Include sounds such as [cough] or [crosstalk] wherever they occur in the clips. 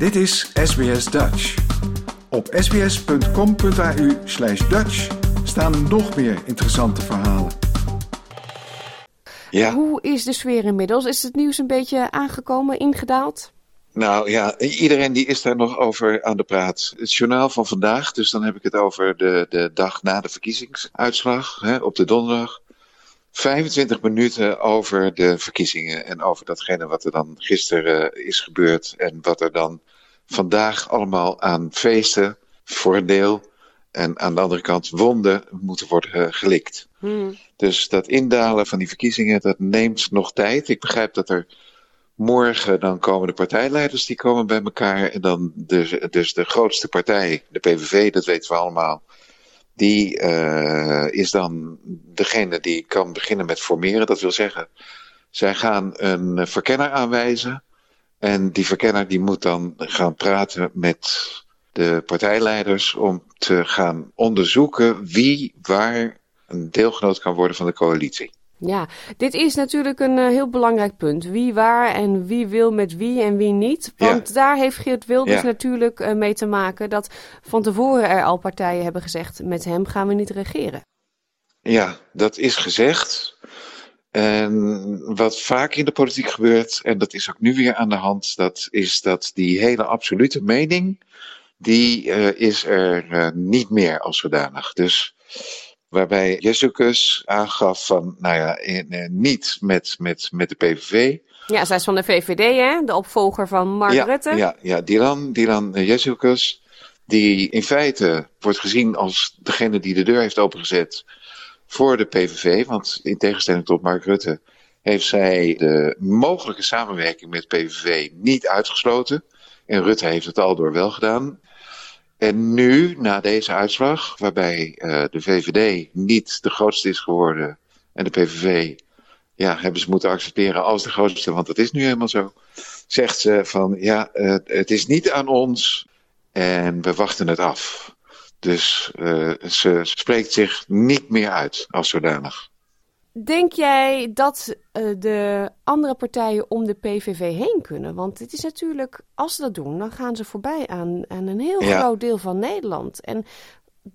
Dit is SBS Dutch. Op sbs.com.au slash Dutch staan nog meer interessante verhalen. Ja, Hoe is de sfeer inmiddels? Is het nieuws een beetje aangekomen, ingedaald? nou ja, iedereen die is daar nog over aan de praat. Het journaal van vandaag, dus dan heb ik het over de, de dag na de verkiezingsuitslag hè, op de donderdag. 25 minuten over de verkiezingen en over datgene wat er dan gisteren eh, is gebeurd. En wat er dan vandaag allemaal aan feesten voor een deel. En aan de andere kant wonden moeten worden eh, gelikt. Dus dat indalen van die verkiezingen, dat neemt nog tijd. Ik begrijp dat er morgen dan komen de partijleiders die komen bij elkaar. En dan dus de grootste partij, de PVV, dat weten we allemaal. Die eh, is dan degene die kan beginnen met formeren. Dat wil zeggen, zij gaan een verkenner aanwijzen. En die verkenner die moet dan gaan praten met de partijleiders om te gaan onderzoeken wie waar een deelgenoot kan worden van de coalitie. Ja, dit is natuurlijk een eh, heel belangrijk punt. Wie waar en wie wil met wie en wie niet. Want daar heeft Geert Wilders Ja. natuurlijk eh, mee te maken dat van tevoren er al partijen hebben gezegd: met hem gaan we niet regeren. Ja, dat is gezegd. En wat vaak in de politiek gebeurt, en dat is ook nu weer aan de hand, dat is dat die hele absolute mening, die eh, is er niet meer als zodanig. Dus waarbij Jezus aangaf van, nou ja, in, eh, niet met, met, met de PVV. Ja, zij is van de VVD, hè? de opvolger van Mark ja, Rutte. Ja, ja, Dylan, Dylan eh, die in feite wordt gezien als degene die de deur heeft opengezet voor de PVV. Want in tegenstelling tot Mark Rutte heeft zij de mogelijke samenwerking met PVV niet uitgesloten. En Rutte heeft het al door wel gedaan. En nu, na deze uitslag, waarbij eh, de VVD niet de grootste is geworden en de PVV ja, hebben ze moeten accepteren als de grootste, want dat is nu helemaal zo. Zegt ze van ja, het is niet aan ons en we wachten het af. Dus eh, ze spreekt zich niet meer uit als zodanig. Denk jij dat eh, de andere partijen om de PVV heen kunnen? Want het is natuurlijk, als ze dat doen, dan gaan ze voorbij aan, aan een heel Ja. groot deel van Nederland. En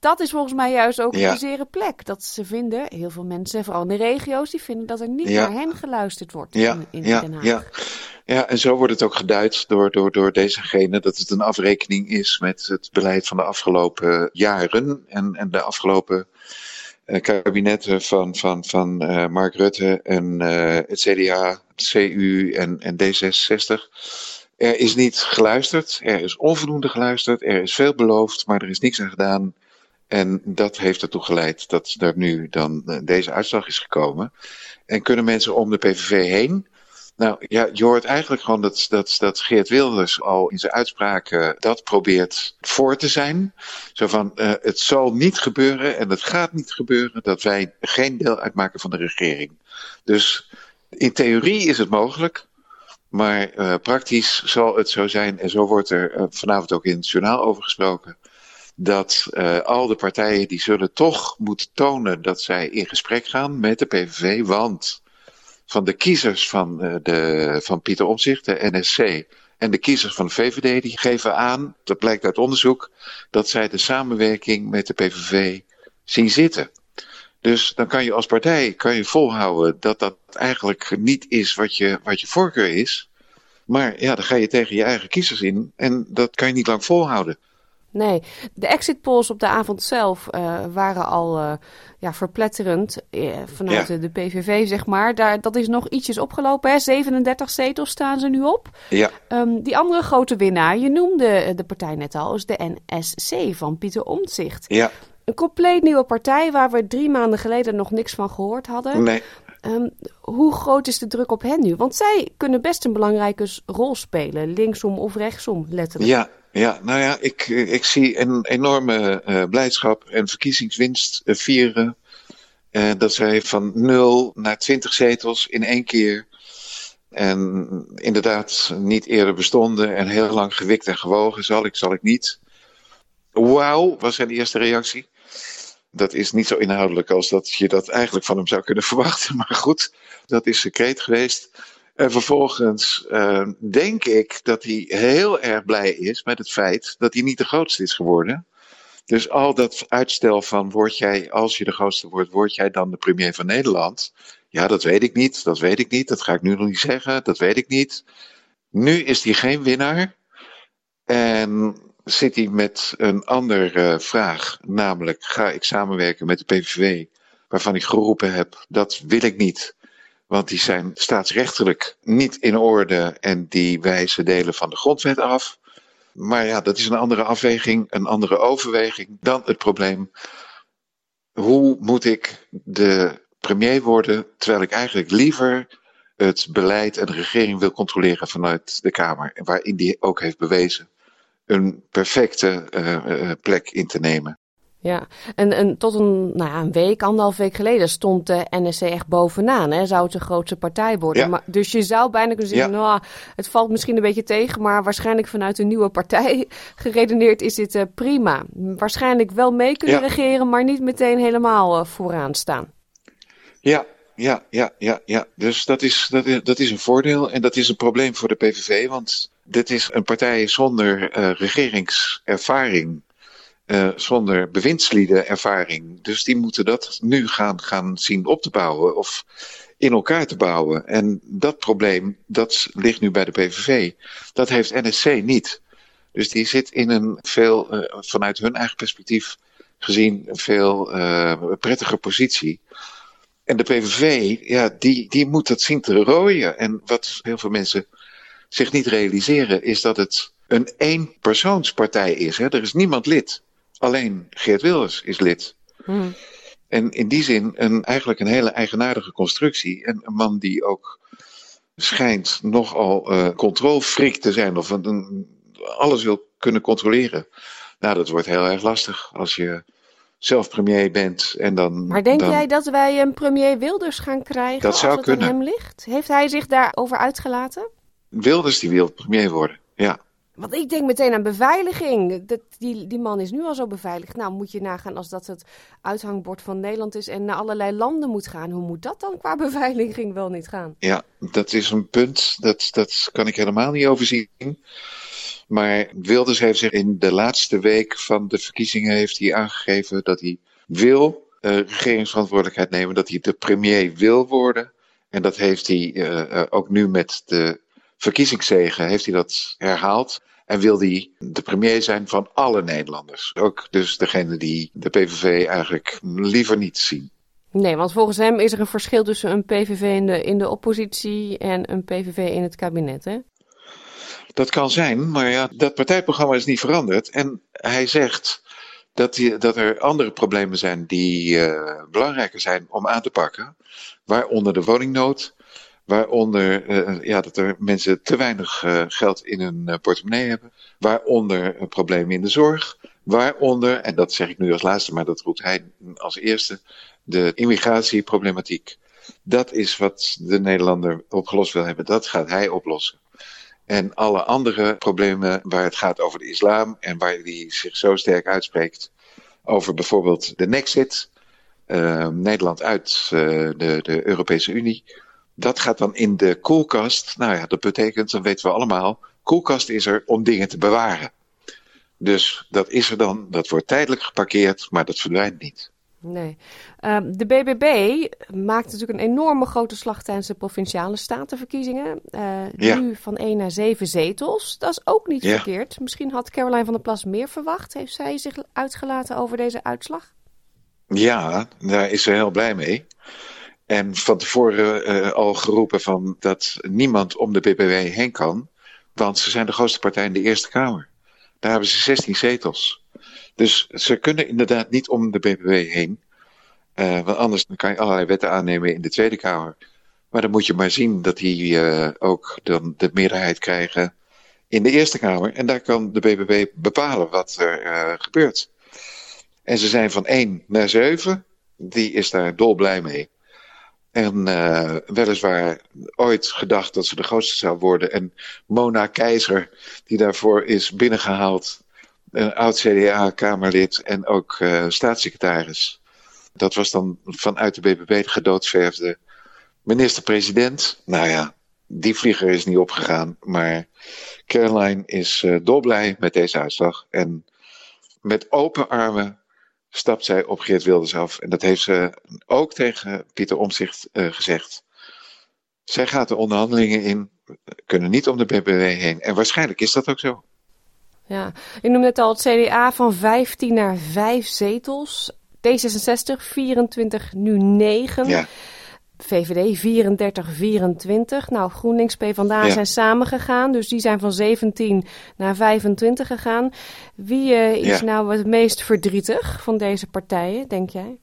dat is volgens mij juist ook Ja. een zere plek. Dat ze vinden, heel veel mensen, vooral in de regio's, die vinden dat er niet Ja. naar hen geluisterd wordt Ja, in, in Den Haag. ja. Ja, en zo wordt het ook geduid door, door, door dezegene dat het een afrekening is met het beleid van de afgelopen jaren en, en de afgelopen kabinetten van, van, van eh, Mark Rutte en eh, het CDA, CU en, en D66. Er is niet geluisterd, er is onvoldoende geluisterd, er is veel beloofd, maar er is niks aan gedaan. En dat heeft ertoe geleid dat er nu dan eh, deze uitslag is gekomen. En kunnen mensen om de PVV heen? Nou ja, je hoort eigenlijk gewoon dat, dat, dat Geert Wilders al in zijn uitspraken dat probeert voor te zijn. Zo van, eh, het zal niet gebeuren en het gaat niet gebeuren dat wij geen deel uitmaken van de regering. Dus in theorie is het mogelijk, maar eh, praktisch zal het zo zijn, en zo wordt er eh, vanavond ook in het journaal over gesproken, dat al de partijen die zullen toch moeten tonen dat zij in gesprek gaan met de PVV, want van de kiezers van, eh, de, van Pieter Omtzigt, de NSC, en de kiezers van de VVD, die geven aan, dat blijkt uit onderzoek, dat zij de samenwerking met de PVV zien zitten. Dus dan kan je als partij kan je volhouden dat dat eigenlijk niet is wat je, wat je voorkeur is. Maar ja, dan ga je tegen je eigen kiezers in en dat kan je niet lang volhouden. Nee, de exit polls op de avond zelf eh, waren al eh, ja, verpletterend eh, vanuit Ja. de, PVV, zeg maar. Daar, dat is nog ietsjes opgelopen, hè? 37 zetels staan ze nu op. Ja, Ehm, die andere grote winnaar, je noemde de partij net al, is de NSC van Pieter Omtzigt. ja, Een compleet nieuwe partij waar we drie maanden geleden nog niks van gehoord hadden. nee. Ehm, hoe groot is de druk op hen nu? Want zij kunnen best een belangrijke rol spelen, linksom of rechtsom, letterlijk. Ja, ja, nou ja, ik, eh, ik zie een enorme eh, blijdschap en verkiezingswinst eh, vieren. Dat zij van 0 naar 20 zetels in één keer. En inderdaad niet eerder bestonden en heel lang gewikt en gewogen. Zal ik, zal ik niet. Wauw, was zijn eerste reactie. Dat is niet zo inhoudelijk als dat je dat eigenlijk van hem zou kunnen [laughs] verwachten. Maar goed, dat is secreet geweest. En vervolgens uh, denk ik dat hij heel erg blij is met het feit dat hij niet de grootste is geworden. Dus al dat uitstel van word jij, als je de grootste wordt, word jij dan de premier van Nederland? Ja, dat weet ik niet, dat weet ik niet, dat ga ik nu nog niet zeggen, dat weet ik niet. Nu is hij geen winnaar en zit hij met een andere vraag, namelijk ga ik samenwerken met de PVV, waarvan ik geroepen heb, dat wil ik niet. Want die zijn staatsrechtelijk niet in orde en die wijzen delen van de grondwet af. Maar ja, dat is een andere afweging, een andere overweging dan het probleem. Hoe moet ik de premier worden terwijl ik eigenlijk liever het beleid en de regering wil controleren vanuit de Kamer, waarin die ook heeft bewezen een perfecte uh, plek in te nemen. Ja, en, en tot een, nou ja, een week, anderhalf week geleden stond de NSC echt bovenaan. Hè? Zou het de grootste partij worden. Ja. Maar, dus je zou bijna kunnen zeggen, ja. nou, het valt misschien een beetje tegen, maar waarschijnlijk vanuit een nieuwe partij [laughs] geredeneerd is dit uh, prima. Waarschijnlijk wel mee kunnen regeren, maar niet meteen helemaal uh, vooraan staan. Ja, ja, ja, ja, ja. Dus dat is, dat, is, dat is een voordeel en dat is een probleem voor de PVV, want dit is een partij zonder uh, regeringservaring. Uh, zonder bewindsliedenervaring. Dus die moeten dat nu gaan, gaan zien op te bouwen of in elkaar te bouwen. En dat probleem, dat ligt nu bij de PVV. Dat heeft NSC niet. Dus die zit in een veel, uh, vanuit hun eigen perspectief gezien, een veel uh, prettiger positie. En de PVV, ja, die, die moet dat zien te rooien. En wat heel veel mensen zich niet realiseren, is dat het een eenpersoonspartij is. Hè? Er is niemand lid. Alleen Geert Wilders is lid. Hmm. En in die zin een, eigenlijk een hele eigenaardige constructie. En een man die ook schijnt nogal uh, controlfreak te zijn. Of een, een, alles wil kunnen controleren. Nou, dat wordt heel erg lastig als je zelf premier bent. En dan, maar denk dan... jij dat wij een premier Wilders gaan krijgen dat zou als het kunnen. aan hem ligt? Heeft hij zich daarover uitgelaten? Wilders die wil premier worden, ja. Want ik denk meteen aan beveiliging. Dat, die, die man is nu al zo beveiligd. Nou, moet je nagaan als dat het uithangbord van Nederland is en naar allerlei landen moet gaan. Hoe moet dat dan qua [laughs] beveiliging wel niet gaan? Ja, dat is een punt. Dat, dat kan ik helemaal niet overzien. Maar Wilders heeft zich in de laatste week van de verkiezingen heeft hij aangegeven dat hij wil uh, regeringsverantwoordelijkheid nemen. Dat hij de premier wil worden. En dat heeft hij uh, ook nu met de verkiezingszegen heeft hij dat herhaald. En wil hij de premier zijn van alle Nederlanders. Ook dus degene die de PVV eigenlijk liever niet zien. Nee, want volgens hem is er een verschil tussen een PVV in de, in de oppositie en een PVV in het kabinet, hè? Dat kan zijn, maar ja, dat partijprogramma is niet veranderd. En hij zegt dat, die, dat er andere problemen zijn die uh, belangrijker zijn om aan te pakken. Waaronder de woningnood, Waaronder uh, ja, dat er mensen te weinig uh, geld in hun uh, portemonnee hebben. Waaronder problemen in de zorg. Waaronder, en dat zeg ik nu als laatste, maar dat roept hij als eerste, de immigratieproblematiek. Dat is wat de Nederlander opgelost wil hebben. Dat gaat hij oplossen. En alle andere problemen waar het gaat over de islam en waar hij zich zo sterk uitspreekt over bijvoorbeeld de Nexit, Nederland uit de, de Europese Unie dat gaat dan in de koelkast. Nou ja, dat betekent, dan weten we allemaal, koelkast is er om dingen te bewaren. Dus dat is er dan, dat wordt tijdelijk geparkeerd, maar dat verdwijnt niet. Nee. Uh, de BBB maakt natuurlijk een enorme grote slag tijdens de provinciale statenverkiezingen. Uh, ja. Nu van 1 naar 7 zetels. Dat is ook niet Ja. verkeerd. Misschien had Caroline van der Plas meer verwacht. Heeft zij zich uitgelaten over deze uitslag? Ja, daar is ze heel blij mee. En van tevoren eh, al geroepen van dat niemand om de BBW heen kan. Want ze zijn de grootste partij in de Eerste Kamer. Daar hebben ze 16 zetels. Dus ze kunnen inderdaad niet om de BBW heen. Eh, want anders kan je allerlei wetten aannemen in de Tweede Kamer. Maar dan moet je maar zien dat die eh, ook dan de meerderheid krijgen in de Eerste Kamer. En daar kan de BBB bepalen wat er gebeurt. En ze zijn van 1 naar 7. Die is daar dolblij mee. En eh, weliswaar ooit gedacht dat ze de grootste zou worden. En Mona Keizer, die daarvoor is binnengehaald, een oud CDA-kamerlid en ook eh, staatssecretaris. Dat was dan vanuit de BBB de gedoodverfde minister-president. Nou ja, die vlieger is niet opgegaan. Maar Caroline is uh, dolblij met deze uitslag. En met open armen stapt zij op Geert Wilders af. En dat heeft ze ook tegen Pieter Omzicht uh, gezegd. Zij gaat de onderhandelingen in, kunnen niet om de BBW heen. En waarschijnlijk is dat ook zo. Ja, je noemde net al het CDA van 15 naar 5 zetels. D66 24, nu 9. Ja. VVD 34, 24. Nou, GroenLinks, PvdA ja. zijn samengegaan. Dus die zijn van 17 naar 25 gegaan. Wie uh, is ja. nou het meest verdrietig van deze partijen, denk jij?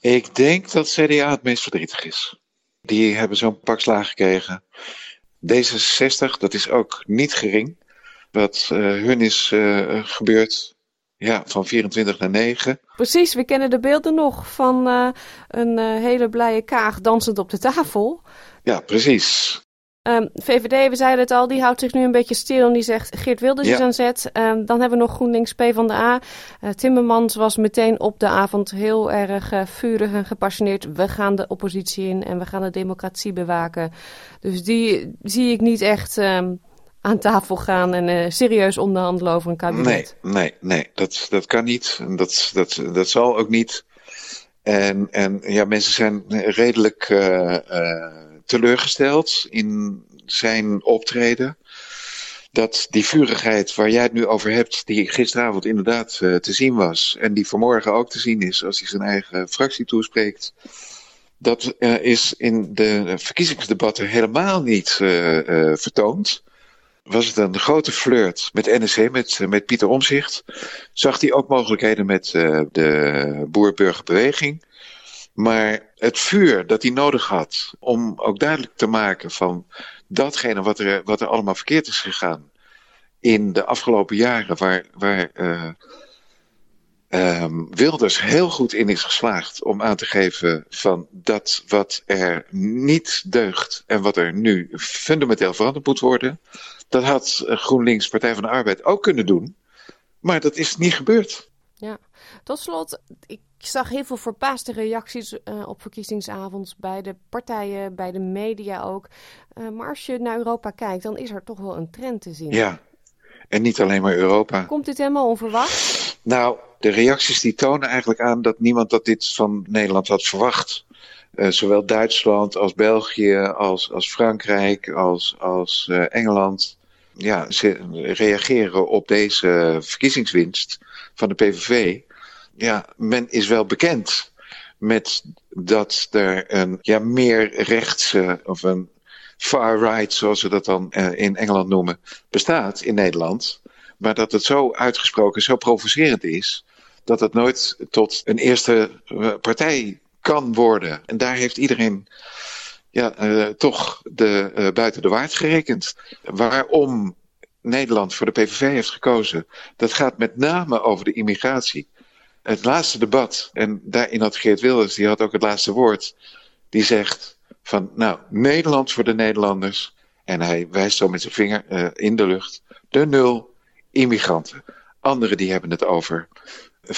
Ik denk dat CDA het meest verdrietig is. Die hebben zo'n pak slaag gekregen. D66, dat is ook niet gering. Wat uh, hun is uh, gebeurd ja, van 24 naar 9. Precies, we kennen de beelden nog van uh, een uh, hele blije kaag dansend op de tafel. Ja, precies. Um, VVD, we zeiden het al, die houdt zich nu een beetje stil en die zegt Geert Wilders ja. is aan zet. Um, dan hebben we nog GroenLinks P van de A. Uh, Timmermans was meteen op de avond heel erg uh, vurig en gepassioneerd. We gaan de oppositie in en we gaan de democratie bewaken. Dus die zie ik niet echt... Um, aan tafel gaan en uh, serieus onderhandelen over een kabinet. Nee, nee, nee, dat, dat kan niet. Dat, dat, dat zal ook niet. En, en ja, mensen zijn redelijk uh, uh, teleurgesteld in zijn optreden. Dat die vurigheid waar jij het nu over hebt, die gisteravond inderdaad te zien was. En die vanmorgen ook te zien is als hij zijn eigen fractie toespreekt. Dat is in de verkiezingsdebatten helemaal niet vertoond was het een grote flirt met NSC, met, met Pieter Omzicht. Zag hij ook mogelijkheden met uh, de boer-burgerbeweging. Maar het vuur dat hij nodig had om ook duidelijk te maken van datgene wat er, wat er allemaal verkeerd is gegaan in de afgelopen jaren, waar, waar uh, um, Wilders heel goed in is geslaagd om aan te geven van dat wat er niet deugt en wat er nu fundamenteel veranderd moet worden, dat had GroenLinks Partij van de Arbeid ook kunnen doen. Maar dat is niet gebeurd. Ja, tot slot, ik zag heel veel verbaasde reacties uh, op verkiezingsavonds bij de partijen, bij de media ook. Uh, maar als je naar Europa kijkt, dan is er toch wel een trend te zien. Ja, en niet alleen maar Europa. Komt dit helemaal onverwacht? Nou, de reacties die tonen eigenlijk aan dat niemand dat dit van Nederland had verwacht. Uh, zowel Duitsland als België, als, als Frankrijk, als, als Engeland ja, reageren op deze verkiezingswinst van de PVV. Ja, men is wel bekend met dat er een ja, meer rechtse of een far right, zoals ze dat dan uh, in Engeland noemen, bestaat in Nederland. Maar dat het zo uitgesproken, zo provocerend is, dat het nooit tot een eerste uh, partij kan worden. En daar heeft iedereen ja, uh, toch de, uh, buiten de waard gerekend. Waarom Nederland voor de PVV heeft gekozen, dat gaat met name over de immigratie. Het laatste debat, en daarin had Geert Wilders, die had ook het laatste woord, die zegt van, nou, Nederland voor de Nederlanders, en hij wijst zo met zijn vinger uh, in de lucht, de nul immigranten. Anderen die hebben het over 15.000,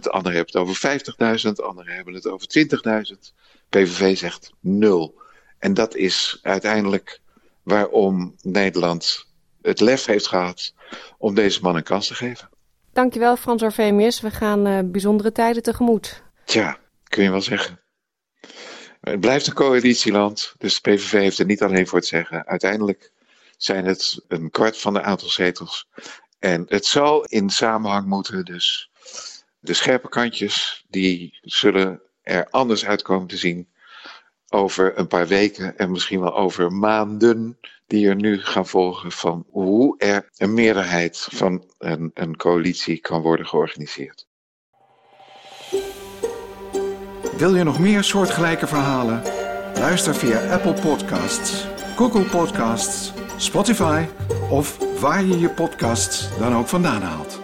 anderen hebben het over 50.000, anderen hebben het over 20.000. PVV zegt nul. En dat is uiteindelijk waarom Nederland het lef heeft gehad om deze man een kans te geven. Dankjewel Frans Arvemius. We gaan uh, bijzondere tijden tegemoet. Tja, kun je wel zeggen. Het blijft een coalitieland, dus de PVV heeft er niet alleen voor te zeggen. Uiteindelijk zijn het een kwart van de aantal zetels. En het zal in samenhang moeten, dus de scherpe kantjes, die zullen er anders uitkomen te zien over een paar weken en misschien wel over maanden die er nu gaan volgen van hoe er een meerderheid van een, een coalitie kan worden georganiseerd. Wil je nog meer soortgelijke verhalen? Luister via Apple Podcasts, Google Podcasts, Spotify of waar je je podcasts dan ook vandaan haalt.